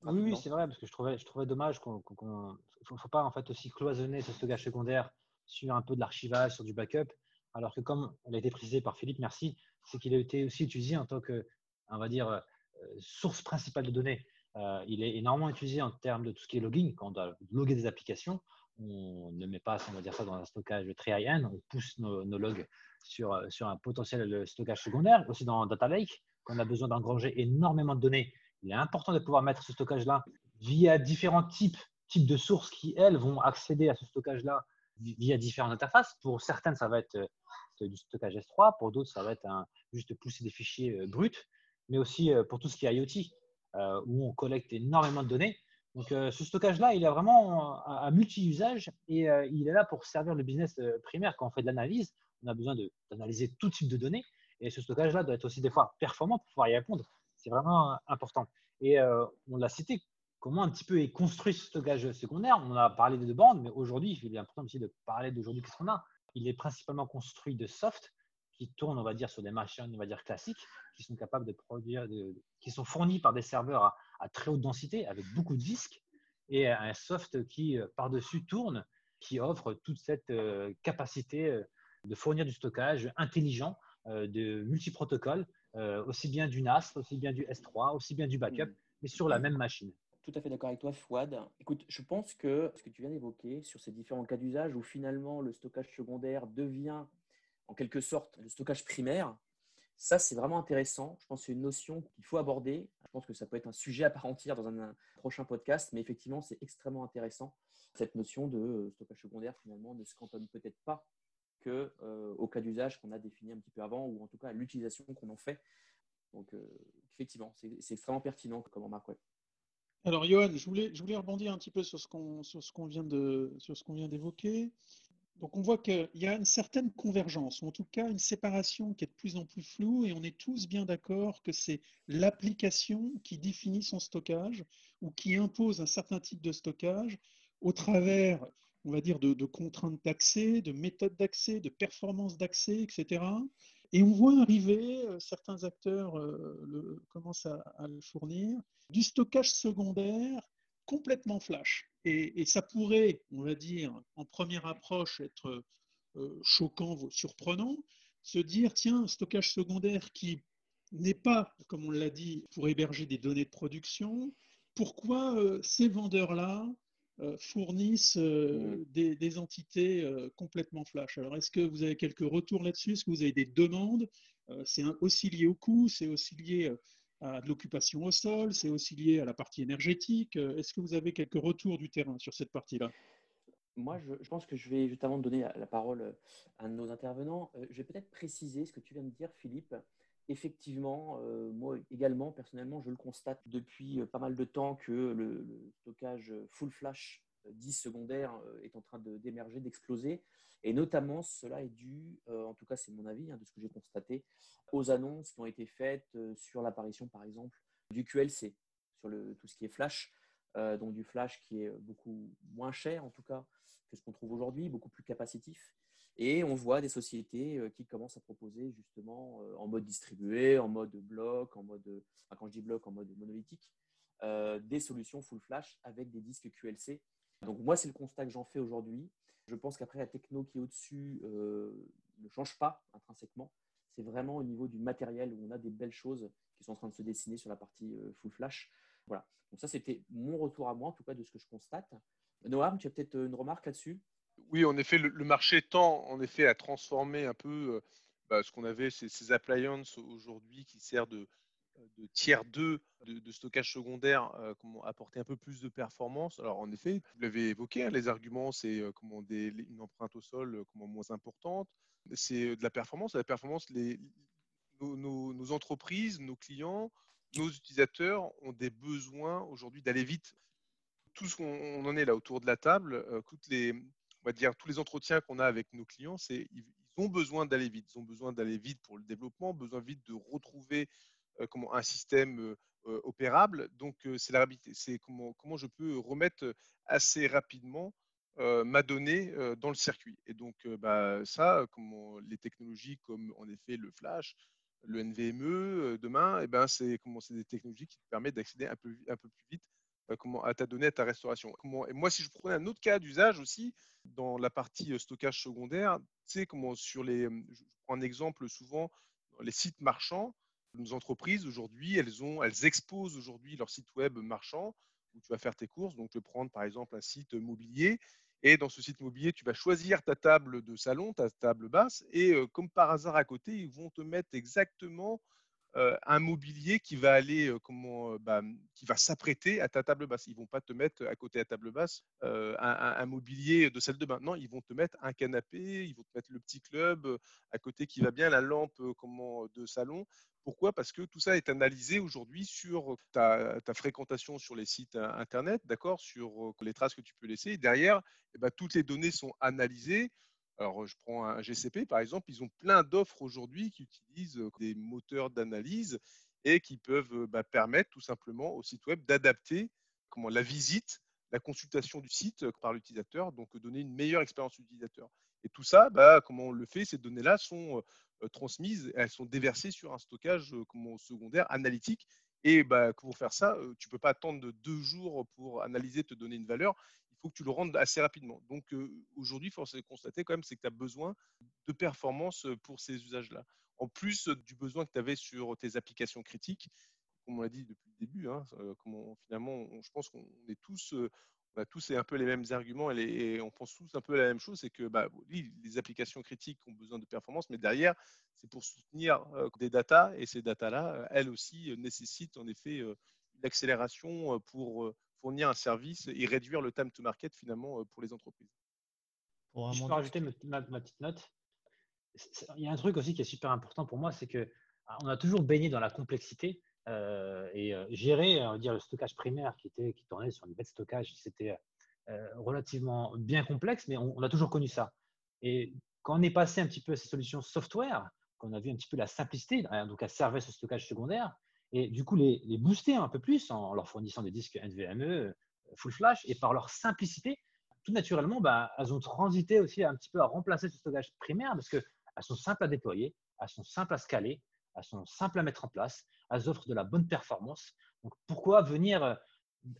Oui, oui c'est vrai, parce que je trouvais, je trouvais dommage qu'on ne faut, pas en fait aussi cloisonner ce stockage secondaire sur un peu de l'archivage, sur du backup, alors que comme elle a été précisé par Philippe, merci, c'est qu'il a été aussi utilisé en tant que, on va dire, source principale de données. Euh, il est énormément utilisé en termes de tout ce qui est logging. Quand on doit loguer des applications, on ne met pas, on va dire ça, dans un stockage très high-end. On pousse nos, logs sur, euh, sur un potentiel stockage secondaire. Aussi dans Data Lake, quand on a besoin d'engranger énormément de données, il est important de pouvoir mettre ce stockage-là via différents types, de sources qui, elles, vont accéder à ce stockage-là via différentes interfaces. Pour certaines, ça va être euh, du stockage S3. Pour d'autres, ça va être un, juste pousser des fichiers bruts. Mais aussi pour tout ce qui est IoT. Euh, où on collecte énormément de données. Donc, euh, ce stockage-là, il est vraiment un, multi-usage et euh, il est là pour servir le business primaire. Quand on fait de l'analyse, on a besoin d'analyser tout type de données et ce stockage-là doit être aussi des fois performant pour pouvoir y répondre. C'est vraiment important. Et on l'a cité, comment un petit peu est construit ce stockage secondaire. On a parlé des deux bandes, mais aujourd'hui, il est important aussi de parler d'aujourd'hui qu'est-ce qu'on a. Il est principalement construit de soft qui tournent, on va dire, sur des machines, on va dire, classiques, qui sont capables de produire, qui sont fournis par des serveurs à, très haute densité avec beaucoup de disques et un soft qui, euh, par-dessus, tourne, qui offre toute cette euh, capacité euh, de fournir du stockage intelligent, de multiprotocoles, aussi bien du NAS, aussi bien du S3, aussi bien du backup, mm. mais sur la même machine. Tout à fait d'accord avec toi, Fouad. Écoute, je pense que ce que tu viens d'évoquer sur ces différents cas d'usage où finalement le stockage secondaire devient en quelque sorte le stockage primaire, ça, c'est vraiment intéressant. Je pense que c'est une notion qu'il faut aborder. Je pense que ça peut être un sujet à part entière dans un, prochain podcast, mais effectivement, c'est extrêmement intéressant. Cette notion de euh, stockage secondaire, finalement, ne se cantonne peut-être pas que euh, au cas d'usage qu'on a défini un petit peu avant, ou en tout cas à l'utilisation qu'on en fait. Donc, euh, effectivement, c'est extrêmement pertinent comme remarque. Alors, Johan, je voulais, je voulais rebondir un petit peu sur ce qu'on vient d'évoquer. Donc on voit qu'il y a une certaine convergence, ou en tout cas une séparation qui est de plus en plus floue, et on est tous bien d'accord que c'est l'application qui définit son stockage ou qui impose un certain type de stockage au travers, on va dire, de, contraintes d'accès, de méthodes d'accès, de performances d'accès, etc. Et on voit arriver, euh, certains acteurs euh, commencent à le fournir, du stockage secondaire complètement flash. Et, ça pourrait, on va dire, en première approche, être euh, choquant, surprenant, se dire, tiens, un stockage secondaire qui n'est pas, comme on l'a dit, pour héberger des données de production, pourquoi euh, ces vendeurs-là euh, fournissent mmh. des, entités complètement flash? Alors, est-ce que vous avez quelques retours là-dessus? Est-ce que vous avez des demandes? C'est aussi lié au coût, c'est aussi lié à de l'occupation au sol, c'est aussi lié à la partie énergétique. Euh, est-ce que vous avez quelques retours du terrain sur cette partie-là? Moi, je, pense que je vais, juste avant de donner la parole à nos intervenants, euh, je vais peut-être préciser ce que tu viens de dire, Philippe. Effectivement, euh, moi également, personnellement, je le constate depuis pas mal de temps que le, stockage full flash 10 secondaire est en train d'émerger, d'exploser. Et notamment, cela est dû, en tout cas c'est mon avis, hein, de ce que j'ai constaté, aux annonces qui ont été faites euh, sur l'apparition, par exemple, du QLC, sur le, tout ce qui est flash, euh, donc du flash qui est beaucoup moins cher, en tout cas, que ce qu'on trouve aujourd'hui, beaucoup plus capacitif. Et on voit des sociétés euh, qui commencent à proposer justement en mode distribué, en mode bloc, en mode, quand je dis bloc, en mode monolithique, des solutions full flash avec des disques QLC. Donc moi, c'est le constat que j'en fais aujourd'hui. Je pense qu'après, la techno qui est au-dessus ne change pas intrinsèquement c'est vraiment au niveau du matériel où on a des belles choses qui sont en train de se dessiner sur la partie euh, full flash. Voilà. Donc ça, c'était mon retour à moi, en tout cas, de ce que je constate. Noam, tu as peut-être euh, une remarque là-dessus? Oui, en effet, le, marché tend en effet à transformer un peu euh, bah, ce qu'on avait, ces appliances aujourd'hui qui servent de, de tiers 2 de, stockage secondaire, comment apporter un peu plus de performance. Alors en effet, vous l'avez évoqué, hein, les arguments, c'est comment des, une empreinte au sol comment moins importante, c'est de la performance. La performance, les, nos, entreprises, nos clients, nos utilisateurs ont des besoins aujourd'hui d'aller vite. Tout ce qu'on en est là autour de la table, toutes les, on va dire tous les entretiens qu'on a avec nos clients, c'est ils, ont besoin d'aller vite. Ils ont besoin d'aller vite pour le développement, besoin vite de retrouver comment, un système opérable. Donc, c'est c'est comment, comment je peux remettre assez rapidement ma donnée dans le circuit. Et donc, bah, ça, comment, les technologies comme en effet le flash, le NVMe demain, eh ben, c'est des technologies qui te permettent d'accéder un peu, un peu plus vite comment, à ta donnée, à ta restauration. Et moi, si je prenais un autre cas d'usage aussi, dans la partie stockage secondaire, tu sais, comment sur les, je prends un exemple souvent, les sites marchands, nos entreprises aujourd'hui, elles, ont, elles exposent aujourd'hui leur site web marchand où tu vas faire tes courses. Donc, tu peux prendre par exemple un site mobilier. Et dans ce site mobilier, tu vas choisir ta table de salon, ta table basse. Et comme par hasard à côté, ils vont te mettre exactement un mobilier qui va aller, comment, bah, qui va s'apprêter à ta table basse. Ils vont pas te mettre à côté la table basse un, mobilier de salle de bain. Non, ils vont te mettre un canapé, ils vont te mettre le petit club à côté qui va bien, la lampe comment, de salon. Pourquoi? Parce que tout ça est analysé aujourd'hui sur ta, fréquentation sur les sites internet, d'accord, sur les traces que tu peux laisser. Derrière, eh ben, toutes les données sont analysées alors, je prends un GCP, par exemple, ils ont plein d'offres aujourd'hui qui utilisent des moteurs d'analyse et qui peuvent bah, permettre tout simplement au site web d'adapter comment, la visite, la consultation du site par l'utilisateur, donc donner une meilleure expérience utilisateur. Et tout ça, bah, comment on le fait Ces données-là sont transmises, elles sont déversées sur un stockage secondaire analytique. Et bah, pour faire ça, tu ne peux pas attendre deux jours pour analyser, te donner une valeur que tu le rendes assez rapidement. Donc aujourd'hui, force est de constater quand même, c'est que tu as besoin de performance pour ces usages-là. En plus du besoin que tu avais sur tes applications critiques, comme on l'a dit depuis le début, hein, finalement, je pense qu'on est tous, on a tous un peu les mêmes arguments et, on pense tous un peu la même chose, c'est que bah, les applications critiques ont besoin de performance, mais derrière, c'est pour soutenir des datas et ces datas-là, elles aussi nécessitent en effet une accélération pour fournir un service et réduire le time to market finalement euh, pour les entreprises. je peux rajouter ma, petite note. Il y a un truc aussi qui est super important pour moi, c'est que ah, on a toujours baigné dans la complexité euh, et euh, gérer, on va dire, le stockage primaire qui était qui tournait sur une bête de stockage, c'était relativement bien complexe, mais on, a toujours connu ça. Et quand on est passé un petit peu à ces solutions software, qu'on a vu un petit peu la simplicité, donc à servir ce stockage secondaire, et du coup les, booster un peu plus en leur fournissant des disques NVMe, euh, full flash, et par leur simplicité, tout naturellement, bah, elles ont transité aussi un petit peu à remplacer ce stockage primaire parce qu'elles sont simples à déployer, elles sont simples à scaler, elles sont simples à mettre en place, elles offrent de la bonne performance. Donc pourquoi venir euh,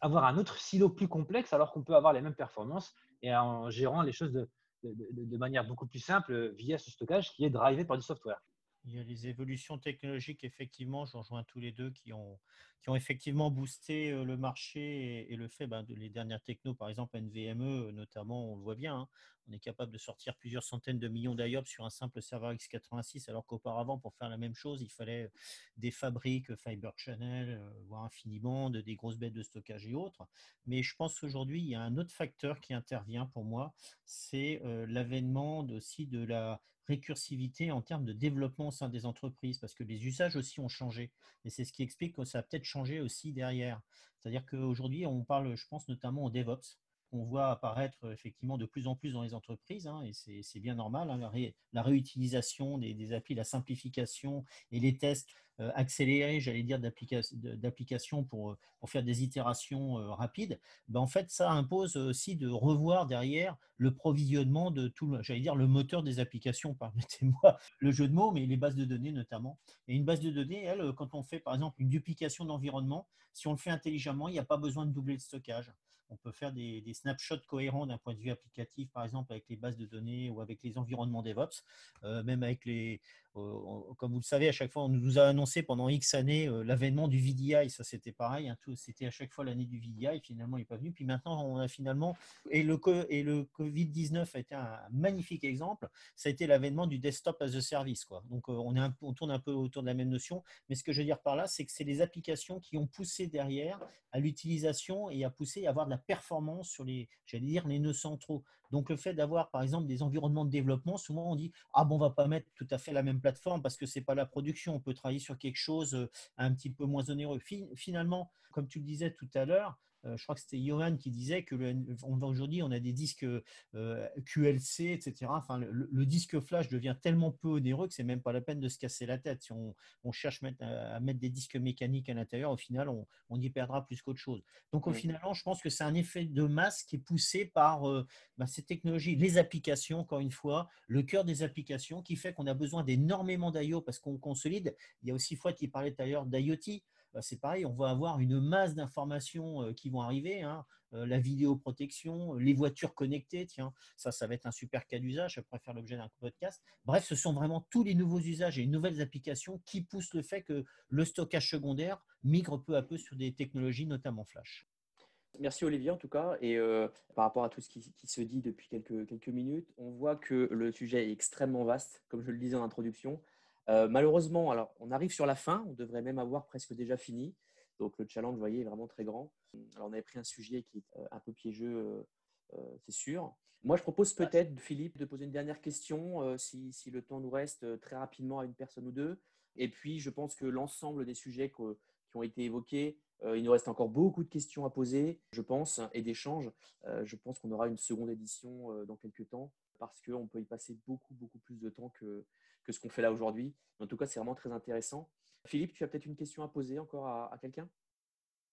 avoir un autre silo plus complexe alors qu'on peut avoir les mêmes performances et en gérant les choses de, de manière beaucoup plus simple via ce stockage qui est drivé par du software? Il y a les évolutions technologiques, effectivement, je rejoins tous les deux, qui ont, qui ont effectivement boosté euh, le marché et, le fait, ben, de, les dernières technos, par exemple NVMe, notamment, on le voit bien, hein, on est capable de sortir plusieurs centaines de millions d'IOPS sur un simple serveur x86, alors qu'auparavant, pour faire la même chose, il fallait des fabriques Fiber Channel, euh, voire infiniment, des grosses bêtes de stockage et autres. Mais je pense qu'aujourd'hui, il y a un autre facteur qui intervient pour moi, c'est euh, l'avènement aussi de la récursivité en termes de développement au sein des entreprises, parce que les usages aussi ont changé. Et c'est ce qui explique que ça a peut-être changé aussi derrière. C'est-à-dire qu'aujourd'hui, on parle, je pense notamment au DevOps, qu'on voit apparaître effectivement de plus en plus dans les entreprises, hein, et c'est bien normal, hein, la, réutilisation des, applis, la simplification et les tests euh, accélérés, j'allais dire, d'applications pour, pour faire des itérations euh, rapides, ben en fait, ça impose aussi de revoir derrière le provisionnement de tout, j'allais dire, le moteur des applications, *laughs* permettez-moi le jeu de mots, mais les bases de données notamment. Et une base de données, elle, quand on fait par exemple une duplication d'environnement, si on le fait intelligemment, il n'y a pas besoin de doubler le stockage. On peut faire des, snapshots cohérents d'un point de vue applicatif, par exemple avec les bases de données ou avec les environnements DevOps, euh, même avec les, comme vous le savez, à chaque fois, on nous a annoncé pendant X années euh, l'avènement du VDI. Ça, c'était pareil. Hein, c'était à chaque fois l'année du VDI. Finalement, il n'est pas venu. Puis maintenant, on a finalement. Et le, et le Covid-19 a été un magnifique exemple. Ça a été l'avènement du desktop as a service. Quoi. Donc, euh, on, on tourne un peu autour de la même notion. Mais ce que je veux dire par là, c'est que c'est les applications qui ont poussé derrière à l'utilisation et à pousser à avoir de la performance sur les, j'allais dire, les nœuds centraux. Donc, le fait d'avoir, par exemple, des environnements de développement, souvent on dit Ah bon, on va pas mettre tout à fait la même plateforme parce que c'est pas la production. On peut travailler sur quelque chose euh, un petit peu moins onéreux. Finalement, comme tu le disais tout à l'heure, je crois que c'était Johan qui disait que aujourd'hui, on a des disques QLC, etc. Enfin, le, disque flash devient tellement peu onéreux que c'est même pas la peine de se casser la tête. Si on, cherche à mettre des disques mécaniques à l'intérieur, au final, on, y perdra plus qu'autre chose. Donc, au final, je pense que c'est un effet de masse qui est poussé par bah, ces technologies, les applications, encore une fois, le cœur des applications qui fait qu'on a besoin d'énormément d'IO parce qu'on consolide. Il y a aussi Fouad qui parlait d'ailleurs d'IoT. Bah, c'est pareil, on va avoir une masse d'informations euh, qui vont arriver. Hein. Euh, la vidéoprotection, les voitures connectées, tiens, ça, ça va être un super cas d'usage, pourrait faire l'objet d'un podcast. Bref, ce sont vraiment tous les nouveaux usages et les nouvelles applications qui poussent le fait que le stockage secondaire migre peu à peu sur des technologies, notamment Flash. Merci Olivier en tout cas. Et euh, par rapport à tout ce qui, se dit depuis quelques minutes, on voit que le sujet est extrêmement vaste, comme je le disais en introduction. Euh, malheureusement, alors, on arrive sur la fin, on devrait même avoir presque déjà fini. Donc le challenge, vous voyez, est vraiment très grand. Alors, on avait pris un sujet qui est euh, un peu piégeux, euh, c'est sûr. Moi, je propose peut-être, Philippe, de poser une dernière question, si, le temps nous reste, très rapidement à une personne ou deux. Et puis, je pense que l'ensemble des sujets qui ont été évoqués, il nous reste encore beaucoup de questions à poser, je pense, et d'échanges. je pense qu'on aura une seconde édition dans quelques temps parce qu'on peut y passer beaucoup, beaucoup plus de temps que, que ce qu'on fait là aujourd'hui. En tout cas, c'est vraiment très intéressant. Philippe, tu as peut-être une question à poser encore à, quelqu'un?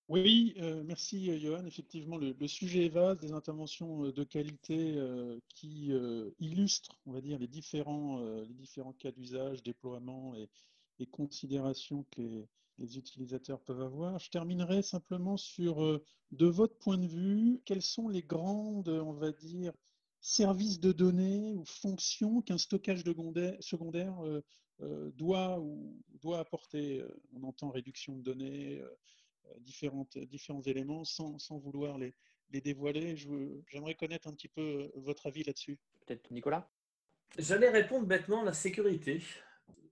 Oui, euh, merci euh, Johan. Effectivement, le, sujet est vaste, des interventions euh, de qualité qui illustrent, on va dire, les différents, les différents cas d'usage, déploiement et, considérations que les, les, utilisateurs peuvent avoir. Je terminerai simplement sur, de votre point de vue, quelles sont les grandes, on va dire, services de données ou fonctions qu'un stockage de secondaire euh, euh, doit, ou, doit apporter. Euh, on entend réduction de données, différentes, différents éléments sans, sans vouloir les, les dévoiler. J'aimerais connaître un petit peu votre avis là-dessus. Peut-être Nicolas? J'allais répondre bêtement la sécurité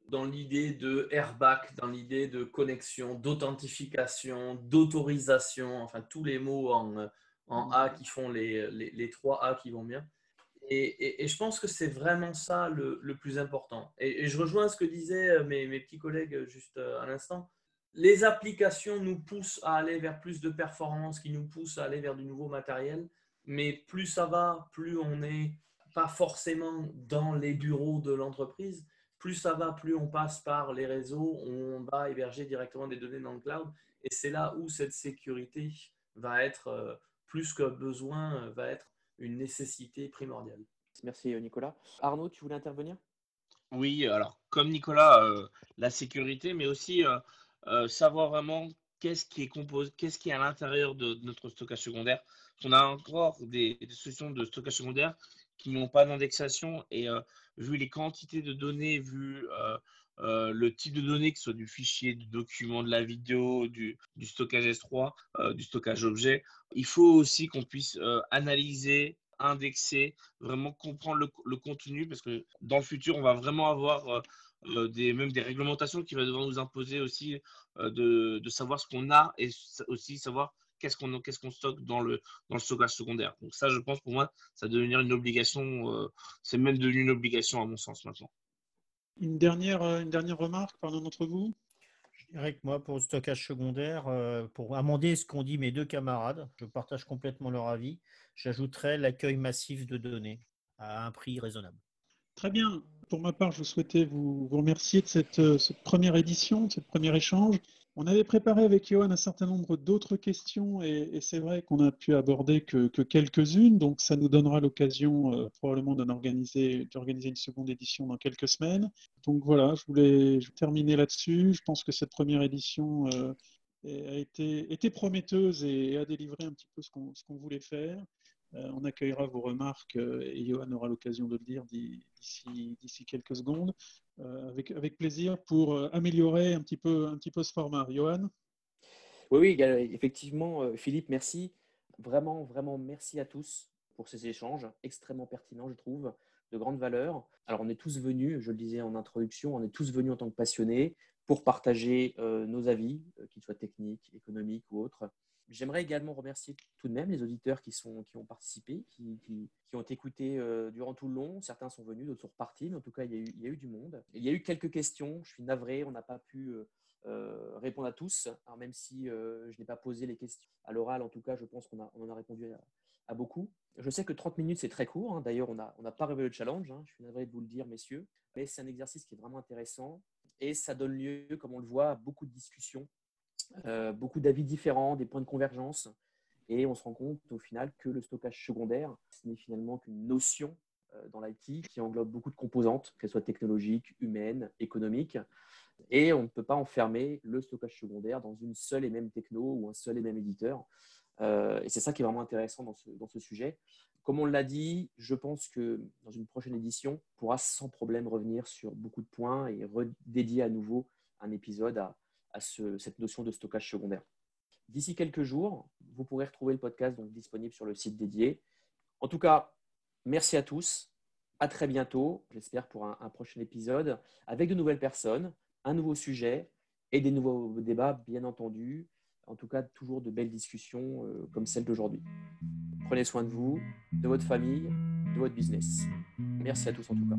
dans l'idée de airbag, dans l'idée de connexion, d'authentification, d'autorisation, enfin tous les mots en, en A qui font les, les, les, trois A qui vont bien. Et, je pense que c'est vraiment ça le, plus important. Et, je rejoins ce que disaient euh, mes, petits collègues euh, juste euh, à l'instant. Les applications nous poussent à aller vers plus de performance, qui nous poussent à aller vers du nouveau matériel. Mais plus ça va, plus on n'est pas forcément dans les bureaux de l'entreprise. Plus ça va, plus on passe par les réseaux, on va héberger directement des données dans le cloud. Et c'est là où cette sécurité va être plus que besoin, va être une nécessité primordiale. Merci euh, Nicolas. Arnaud, tu voulais intervenir? Oui, alors comme Nicolas, euh, la sécurité, mais aussi euh, savoir vraiment qu'est-ce qui est composé, qu'est-ce qui est à l'intérieur de, notre stockage secondaire. On a encore des, solutions de stockage secondaire qui n'ont pas d'indexation et vu les quantités de données, vu le type de données, que ce soit du fichier, du document, de la vidéo, du, stockage S3, du stockage objet, il faut aussi qu'on puisse analyser, indexer, vraiment comprendre le, contenu, parce que dans le futur, on va vraiment avoir même des réglementations qui vont devoir nous imposer aussi de, savoir ce qu'on a et aussi savoir qu'est-ce qu'on qu'est-ce qu'on stocke dans le, dans le stockage secondaire. Donc ça, je pense pour moi, ça va devenir une obligation, c'est même devenu une obligation à mon sens maintenant. Une dernière, une dernière remarque par l'un d'entre vous? Je dirais que moi, pour le stockage secondaire, euh, pour amender ce qu'ont dit mes deux camarades, je partage complètement leur avis. J'ajouterais l'accueil massif de données à un prix raisonnable. Très bien. Pour ma part, je souhaitais vous, remercier de cette, euh, cette, première édition, de cette premier échange. On avait préparé avec Johan un certain nombre d'autres questions et, c'est vrai qu'on a pu aborder que, quelques-unes, donc ça nous donnera l'occasion euh, probablement d'organiser une seconde édition dans quelques semaines. Donc voilà, je voulais terminer là-dessus. Je pense que cette première édition euh, a été, été, prometteuse et a délivré un petit peu ce qu'on voulait faire. Euh, on accueillera vos remarques et Johan aura l'occasion de le dire d'ici quelques secondes. Euh, avec, plaisir pour euh, améliorer un petit peu, un ce format. Johan? Oui, oui, effectivement, euh, Philippe, merci. Vraiment, vraiment, merci à tous pour ces échanges extrêmement pertinents, je trouve, de grande valeur. Alors, on est tous venus, je le disais en introduction, on est tous venus en tant que passionnés pour partager nos avis, qu'ils soient techniques, économiques ou autres. J'aimerais également remercier tout de même les auditeurs qui, sont, qui ont participé, qui, qui, ont écouté euh, durant tout le long. Certains sont venus, d'autres sont repartis, mais en tout cas, il y, a eu, il y a eu du monde. il y a eu quelques questions. Je suis navré, on n'a pas pu euh, répondre à tous. Alors même si je n'ai pas posé les questions à l'oral, en tout cas, je pense qu'on en a répondu à, beaucoup. Je sais que 30 minutes, c'est très court. Hein. D'ailleurs, on n'a on pas rêvé le challenge. Hein. Je suis navré de vous le dire, messieurs. Mais c'est un exercice qui est vraiment intéressant. Et ça donne lieu, comme on le voit, à beaucoup de discussions, beaucoup d'avis différents, des points de convergence. Et on se rend compte au final que le stockage secondaire, ce n'est finalement qu'une notion euh, dans l'IT qui englobe beaucoup de composantes, qu'elles soient technologiques, humaines, économiques. Et on ne peut pas enfermer le stockage secondaire dans une seule et même techno ou un seul et même éditeur. Euh, et c'est ça qui est vraiment intéressant dans ce, dans ce sujet. Comme on l'a dit, je pense que dans une prochaine édition, on pourra sans problème revenir sur beaucoup de points et dédier à nouveau un épisode à, à ce, cette notion de stockage secondaire. D'ici quelques jours, vous pourrez retrouver le podcast donc, disponible sur le site dédié. En tout cas, merci à tous. À très bientôt, j'espère, pour un, prochain épisode avec de nouvelles personnes, un nouveau sujet et des nouveaux débats, bien entendu. En tout cas, toujours de belles discussions euh, comme celle d'aujourd'hui. Prenez soin de vous, de votre famille, de votre business. Merci à tous en tout cas.